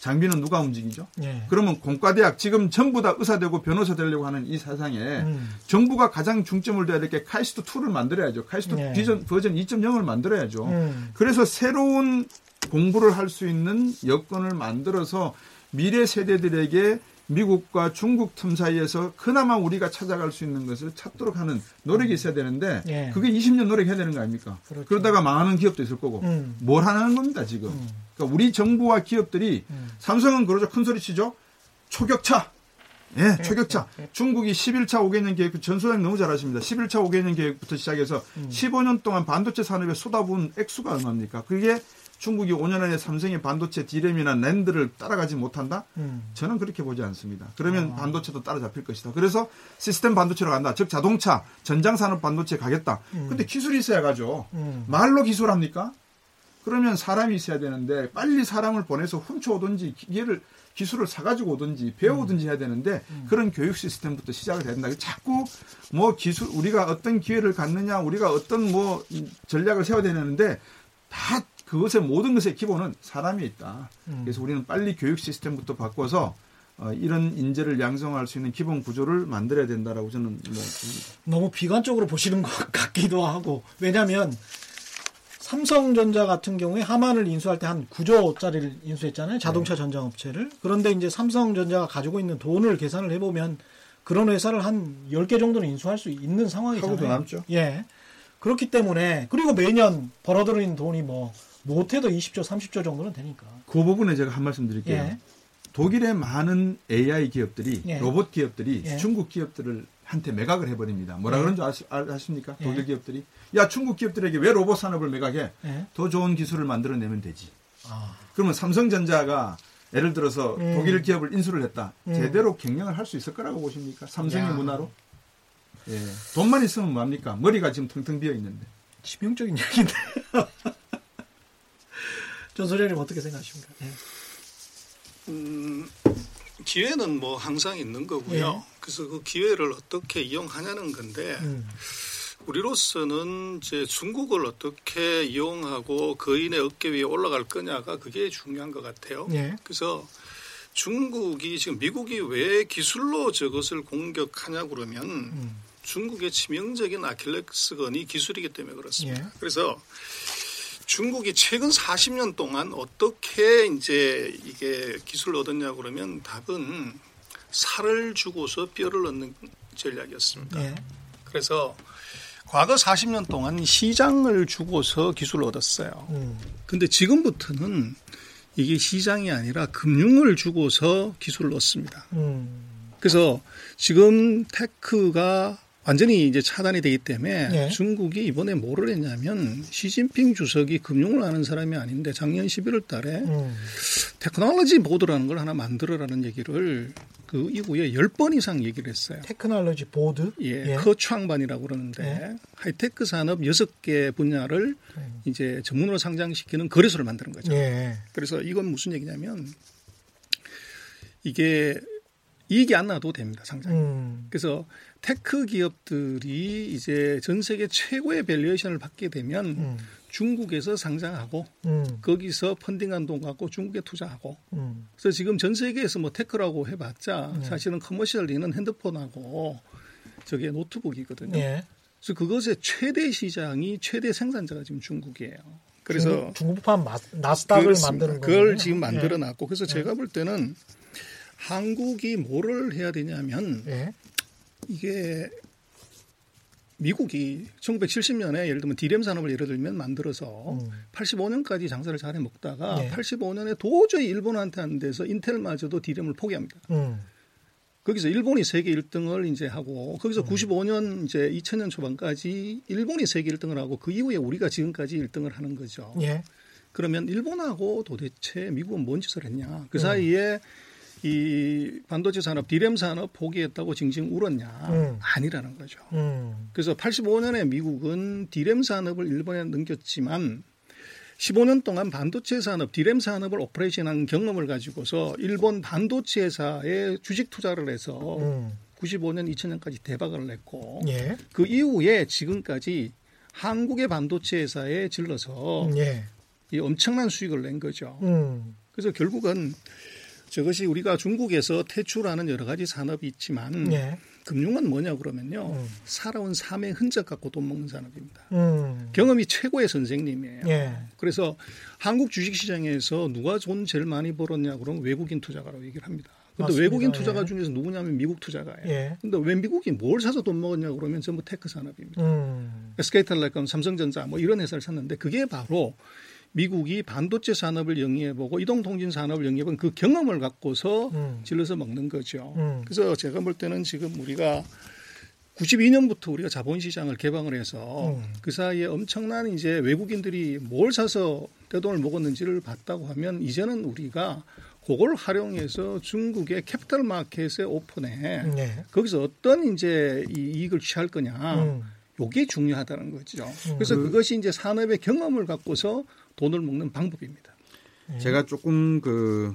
장비는 누가 움직이죠? 예. 그러면 공과대학 지금 전부 다 의사 되고 변호사 되려고 하는 이 세상에 음. 정부가 가장 중점을 둬야 될 게 카이스트 2를 만들어야죠. 카이스트 예. 비전 버전 2.0을 만들어야죠. 음. 그래서 새로운 공부를 할 수 있는 여건을 만들어서 미래 세대들에게 미국과 중국 틈 사이에서 그나마 우리가 찾아갈 수 있는 것을 찾도록 하는 노력이 있어야 되는데 예. 그게 20년 노력해야 되는 거 아닙니까? 그렇죠. 그러다가 망하는 기업도 있을 거고 음. 뭘 하는 겁니다 지금. 음. 그러니까 우리 정부와 기업들이 음. 삼성은 그러죠 큰 소리 치죠. 초격차. 예, 네, 초격차. 네, 네. 중국이 11차 5개년 계획, 전 소장님 너무 잘하십니다. 11차 5개년 계획부터 시작해서 음. 15년 동안 반도체 산업에 쏟아부은 액수가 얼마입니까? 그게 중국이 5년 안에 삼성의 반도체 디램이나 랜드를 따라가지 못한다? 음. 저는 그렇게 보지 않습니다. 그러면 아. 반도체도 따라잡힐 것이다. 그래서 시스템 반도체로 간다. 즉 자동차, 전장산업 반도체 가겠다. 음. 근데 기술이 있어야 가죠. 음. 말로 기술합니까? 그러면 사람이 있어야 되는데 빨리 사람을 보내서 훔쳐오든지 기회를 기술을 사가지고 오든지 배워오든지 해야 되는데 음. 그런 교육 시스템부터 시작을 해야 된다. 자꾸 뭐 기술 우리가 어떤 기회를 갖느냐, 우리가 어떤 뭐 전략을 세워야 되는데 다 그것의 모든 것의 기본은 사람이 있다. 음. 그래서 우리는 빨리 교육 시스템부터 바꿔서 어, 이런 인재를 양성할 수 있는 기본 구조를 만들어야 된다라고 저는 뭐 너무 비관적으로 보시는 것 같기도 하고 왜냐하면 삼성전자 같은 경우에 하만을 인수할 때 한 9조짜리를 인수했잖아요 자동차 네. 전장업체를 그런데 이제 삼성전자가 가지고 있는 돈을 계산을 해보면 그런 회사를 한 10개 정도는 인수할 수 있는 상황이잖아요. 하고도 남죠. 예. 그렇기 때문에 그리고 매년 벌어들이는 돈이 뭐 못해도 20조, 30조 정도는 되니까. 그 부분에 제가 한 말씀 드릴게요. 예. 독일의 많은 AI 기업들이 예. 로봇 기업들이 예. 중국 기업들을 한테 매각을 해버립니다. 뭐라 예. 그런 줄 아시, 아십니까? 예. 독일 기업들이 야 중국 기업들에게 왜 로봇 산업을 매각해? 예. 더 좋은 기술을 만들어내면 되지. 아. 그러면 삼성전자가 예를 들어서 음. 독일 기업을 인수를 했다. 음. 제대로 경영을 할 수 있을 거라고 보십니까? 삼성의 야. 문화로? 예. 돈만 있으면 뭐합니까? 머리가 지금 텅텅 비어 있는데. 치명적인 얘기인데. 전 소장님 어떻게 생각하십니까? 예. 음, 기회는 뭐 항상 있는 거고요. 예. 그래서 그 기회를 어떻게 이용하냐는 건데 음. 우리로서는 이제 중국을 어떻게 이용하고 거인의 어깨 위에 올라갈 거냐가 그게 중요한 것 같아요. 예. 그래서 중국이 지금 미국이 왜 기술로 저것을 공격하냐 그러면 음. 중국의 치명적인 아킬레스건이 기술이기 때문에 그렇습니다. 예. 그래서 중국이 최근 40년 동안 어떻게 이제 이게 기술을 얻었냐 그러면 답은 살을 주고서 뼈를 얻는 전략이었습니다. 예. 그래서 과거 40년 동안 시장을 주고서 기술을 얻었어요. 음. 근데 지금부터는 이게 시장이 아니라 금융을 주고서 기술을 얻습니다. 음. 그래서 지금 테크가 완전히 이제 차단이 되기 때문에 네. 중국이 이번에 뭐를 했냐면 시진핑 주석이 금융을 아는 사람이 아닌데 작년 11월 달에 음. technology board라는 걸 하나 만들어라는 얘기를 그 이후에 10번 이상 얘기를 했어요. technology board? 예. 예. 科创板이라고 그러는데 예. 하이테크 산업 6개 분야를 음. 이제 전문으로 상장시키는 거래소를 만드는 거죠. 예. 그래서 이건 무슨 얘기냐면 이게 이익이 안 나도 됩니다, 상장. 음. 그래서 tech 기업들이 이제 전 세계 최고의 valuation을 받게 되면 음. 중국에서 상장하고 음. 거기서 펀딩한 돈 갖고 중국에 투자하고 음. 그래서 지금 전 세계에서 뭐 tech라고 해봤자 네. 사실은 commercially는 핸드폰하고 저게 노트북이거든요. 네. 그래서 그것의 최대 시장이 최대 생산자가 지금 중국이에요. 그래서 중국판 나스닥을 만드는 거예요. 그걸 지금 만들어놨고 그래서 네. 제가 볼 때는 한국이 뭐를 해야 되냐면 네. 이게 미국이 1970년에 예를 들면 디램 산업을 예를 들면 만들어서 음. 85년까지 장사를 잘해 먹다가 네. 85년에 도저히 일본한테 안 돼서 인텔마저도 디램을 포기합니다. 음. 거기서 일본이 세계 1등을 이제 하고 거기서 음. 95년 이제 2000년 초반까지 일본이 세계 1등을 하고 그 이후에 우리가 지금까지 1등을 하는 거죠. 예. 그러면 일본하고 도대체 미국은 뭔 짓을 했냐? 그 음. 사이에 이 반도체 산업, 디램 산업 포기했다고 징징 울었냐? 음. 아니라는 거죠. 음. 그래서 85년에 미국은 디램 산업을 일본에 넘겼지만 15년 동안 반도체 산업, 디램 산업을 오퍼레이션한 경험을 가지고서 일본 반도체 회사에 주식 투자를 해서 음. 95년, 2000년까지 대박을 냈고 예. 그 이후에 지금까지 한국의 반도체 회사에 질러서 예. 이 엄청난 수익을 낸 거죠. 음. 그래서 결국은 저것이 우리가 중국에서 퇴출하는 여러 가지 산업이 있지만 예. 금융은 뭐냐 그러면요 음. 살아온 삶의 흔적 갖고 돈 먹는 산업입니다. 음. 경험이 최고의 선생님이에요. 예. 그래서 한국 주식시장에서 누가 돈 제일 많이 벌었냐 그러면 외국인 투자가라고 얘기를 합니다. 근데 맞습니다. 외국인 투자가 예. 중에서 누구냐면 미국 투자가예요. 예. 근데 왜 미국이 뭘 사서 돈 먹었냐 그러면 전부 tech 산업입니다. 음. SK텔레콤, 삼성전자 뭐 이런 회사를 샀는데 그게 바로 미국이 반도체 산업을 영위해보고 이동통신 산업을 영위해본 그 경험을 갖고서 음. 질러서 먹는 거죠. 음. 그래서 제가 볼 때는 지금 우리가 92년부터 우리가 자본시장을 개방을 해서 음. 그 사이에 엄청난 이제 외국인들이 뭘 사서 떼돈을 먹었는지를 봤다고 하면 이제는 우리가 그걸 활용해서 중국의 캐피탈 마켓에 오픈해 네. 거기서 어떤 이제 이 이익을 취할 거냐. 음. 요게 중요하다는 거죠. 음. 그래서 그, 그것이 이제 산업의 경험을 갖고서 돈을 먹는 방법입니다. 예. 제가 조금 그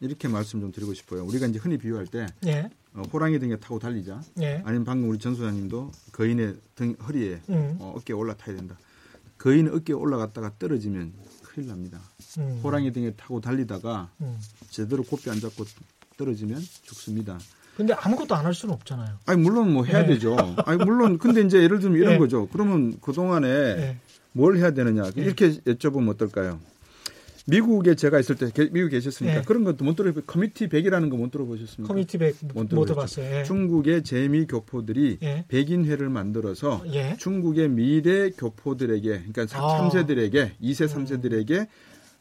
이렇게 말씀 좀 드리고 싶어요. 우리가 이제 흔히 비유할 때 예. 어, 호랑이 등에 타고 달리자. 예. 아니면 방금 우리 전 소장님도 거인의 등 허리에 음. 어, 어깨에 올라타야 된다. 거인의 어깨에 올라갔다가 떨어지면 큰일 납니다. 음. 호랑이 등에 타고 달리다가 음. 제대로 고삐 안 잡고 떨어지면 죽습니다. 근데 아무것도 안 할 수는 없잖아요. 아니 물론 뭐 해야 네. 되죠. 아니 물론 근데 이제 예를 들면 이런 네. 거죠. 그러면 그 동안에 네. 뭘 해야 되느냐 이렇게 여쭤보면 어떨까요? 미국에 제가 있을 때 미국 계셨으니까 네. 그런 것도 못 들어 커미티 100이라는 거 못 들어보셨습니까? 커미티 100못 들어봤어요. 예. 중국의 재미 교포들이 예. 백인회를 만들어서 예. 중국의 미래 교포들에게 그러니까 아. 3세들에게 2세 3세들에게 음.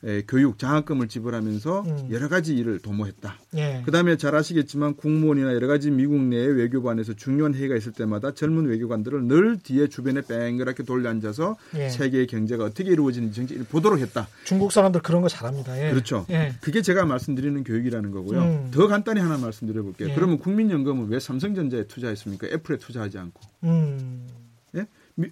에, 교육 장학금을 지불하면서 음. 여러 가지 일을 도모했다. 예. 그다음에 잘 아시겠지만 국무원이나 여러 가지 미국 내의 외교관에서 중요한 회의가 있을 때마다 젊은 외교관들을 늘 뒤에 주변에 뺑그랗게 돌려 앉아서 예. 세계의 경제가 어떻게 이루어지는지 정책을 보도록 했다. 중국 사람들 그런 거 잘합니다. 예. 그렇죠. 예. 그게 제가 말씀드리는 교육이라는 거고요. 음. 더 간단히 하나 말씀드려 볼게요. 예. 그러면 국민연금은 왜 삼성전자에 투자했습니까? 애플에 투자하지 않고. 음.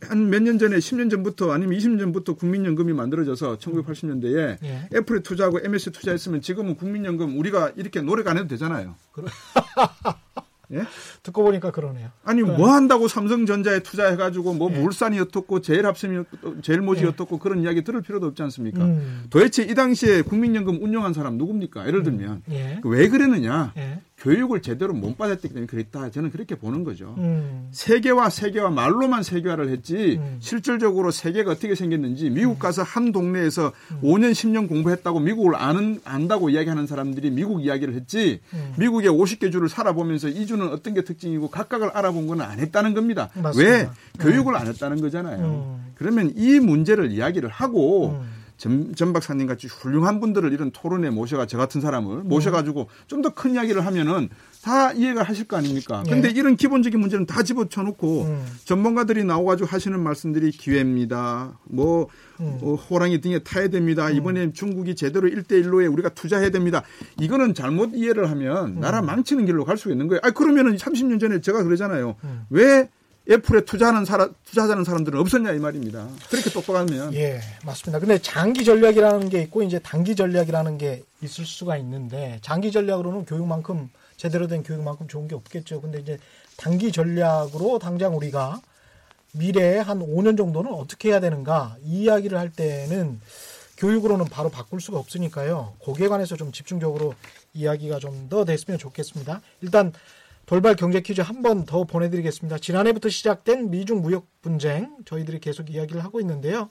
한 몇 년 전에 10년 전부터 아니면 20년 전부터 국민연금이 만들어져서 1980년대에 예. 애플에 투자하고 MS에 투자했으면 지금은 국민연금 우리가 이렇게 노래가 안 해도 되잖아요. 예? 듣고 보니까 그러네요. 아니 네. 뭐 한다고 삼성전자에 투자해가지고 뭐 예. 물산이 어떻고 제일 합심이 제일 모지 예. 어떻고 그런 이야기 들을 필요도 없지 않습니까? 음. 도대체 이 당시에 국민연금 운영한 사람 누굽니까? 예를 들면 음. 예. 왜 그랬느냐? 예. 교육을 제대로 못 받았기 때문에 그랬다. 저는 그렇게 보는 거죠. 음. 세계화, 세계화 말로만 세계화를 했지 음. 실질적으로 세계가 어떻게 생겼는지 미국 음. 가서 한 동네에서 음. 5년, 10년 공부했다고 미국을 아는 안다고 이야기하는 사람들이 미국 이야기를 했지 음. 미국의 50개 주를 살아보면서 이 주는 어떤 게 특징이고 각각을 알아본 건 안 했다는 겁니다. 맞습니다. 왜? 교육을 안 했다는 거잖아요. 음. 그러면 이 문제를 이야기를 하고 전, 전 박사님 같이 훌륭한 분들을 이런 토론에 모셔가 저 같은 사람을 모셔가지고 좀 더 큰 이야기를 하면은 다 이해가 하실 거 아닙니까? 네. 근데 이런 기본적인 문제는 다 집어쳐 놓고 음. 전문가들이 나와가지고 하시는 말씀들이 기회입니다. 뭐, 음. 어, 호랑이 등에 타야 됩니다. 음. 이번에 중국이 제대로 일대일로에 우리가 투자해야 됩니다. 이거는 잘못 이해를 하면 음. 나라 망치는 길로 갈 수가 있는 거예요. 아, 그러면은 30년 전에 제가 그러잖아요. 음. 왜 애플에 투자하는 사람, 투자하는 사람들은 없었냐 이 말입니다. 그렇게 똑똑하면. 예, 맞습니다. 근데 장기 전략이라는 게 있고 이제 단기 전략이라는 게 있을 수가 있는데 장기 전략으로는 교육만큼 제대로 된 교육만큼 좋은 게 없겠죠. 근데 이제 단기 전략으로 당장 우리가 미래에 한 5년 정도는 어떻게 해야 되는가 이 이야기를 할 때는 교육으로는 바로 바꿀 수가 없으니까요. 거기에 관해서 좀 집중적으로 이야기가 좀 더 됐으면 좋겠습니다. 일단 돌발 경제 퀴즈 한 번 더 보내드리겠습니다. 지난해부터 시작된 미중 무역 분쟁 저희들이 계속 이야기를 하고 있는데요.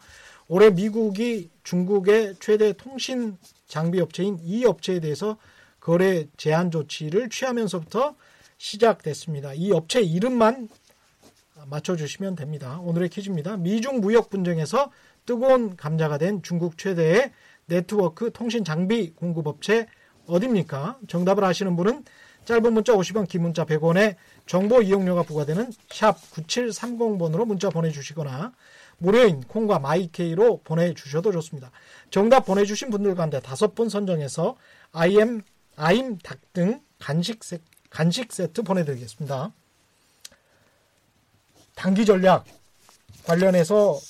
올해 미국이 중국의 최대 통신 장비 업체인 이 업체에 대해서 거래 제한 조치를 취하면서부터 시작됐습니다. 이 업체 이름만 맞춰주시면 됩니다. 오늘의 퀴즈입니다. 미중 무역 분쟁에서 뜨거운 감자가 된 중국 최대의 네트워크 통신 장비 공급 업체 어디입니까? 정답을 아시는 분은 짧은 문자 50원, 긴 문자 100원에 정보 이용료가 부과되는 샵 9730번으로 문자 보내주시거나 무료인 콩과 마이케이로 보내주셔도 좋습니다. 정답 보내주신 분들 가운데 다섯 분 선정해서 아이엠, 아임 닭 등 간식, 세, 간식 세트 보내드리겠습니다. 단기 전략 관련해서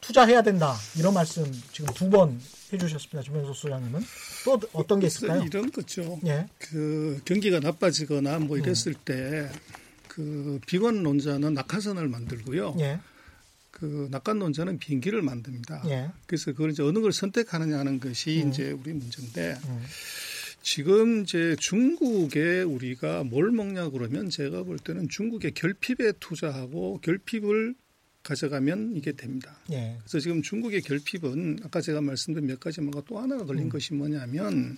투자해야 된다. 이런 말씀 지금 두 번 해주셨습니다. 주명수 소장님은 또 어떤 게 있을까요? 이런 거죠. 예. 그 경기가 나빠지거나 뭐 이랬을 음. 때그 비관론자는 낙하산을 만들고요. 예. 그 낙관론자는 비행기를 만듭니다. 예. 그래서 그걸 이제 어느 걸 선택하느냐 하는 것이 음. 이제 우리 문제인데 음. 지금 이제 중국에 우리가 뭘 먹냐 그러면 제가 볼 때는 중국의 결핍에 투자하고 결핍을 가져가면 이게 됩니다. 예. 그래서 지금 중국의 결핍은 아까 제가 말씀드린 몇 가지 뭔가 또 하나가 걸린 음. 것이 뭐냐면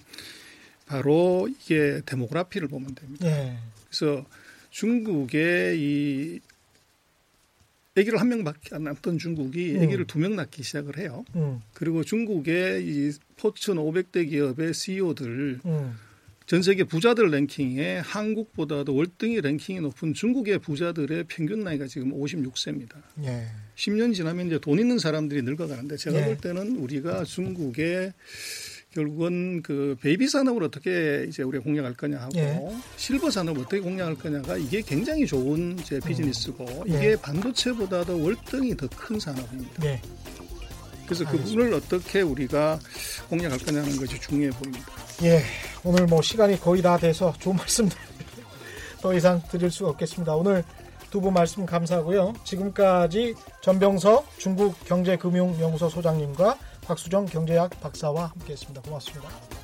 바로 이게 데모그라피를 보면 됩니다. 예. 그래서 중국의 이 아기를 한 명밖에 안 낳던 중국이 음. 아기를 두명 낳기 시작을 해요. 음. 그리고 중국의 이 포춘 500대 기업의 CEO들 음. 전 세계 부자들 랭킹에 한국보다도 월등히 랭킹이 높은 중국의 부자들의 평균 나이가 지금 56세입니다. 예. 10년 지나면 이제 돈 있는 사람들이 늙어가는데 제가 예. 볼 때는 우리가 중국의 결국은 그 베이비 산업을 어떻게 이제 우리가 공략할 거냐 하고 예. 실버 산업을 어떻게 공략할 거냐가 이게 굉장히 좋은 이제 비즈니스고 음. 이게 반도체보다도 월등히 더 큰 산업입니다. 예. 그래서 그 부분을 어떻게 우리가 공략할 거냐는 것이 중요해 보입니다. 예, 오늘 뭐 시간이 거의 다 돼서 좋은 말씀 더 이상 드릴 수 없겠습니다. 오늘 두 분 말씀 감사하고요. 지금까지 전병석 중국경제금융연구소 소장님과 박수정 경제학 박사와 함께했습니다. 고맙습니다.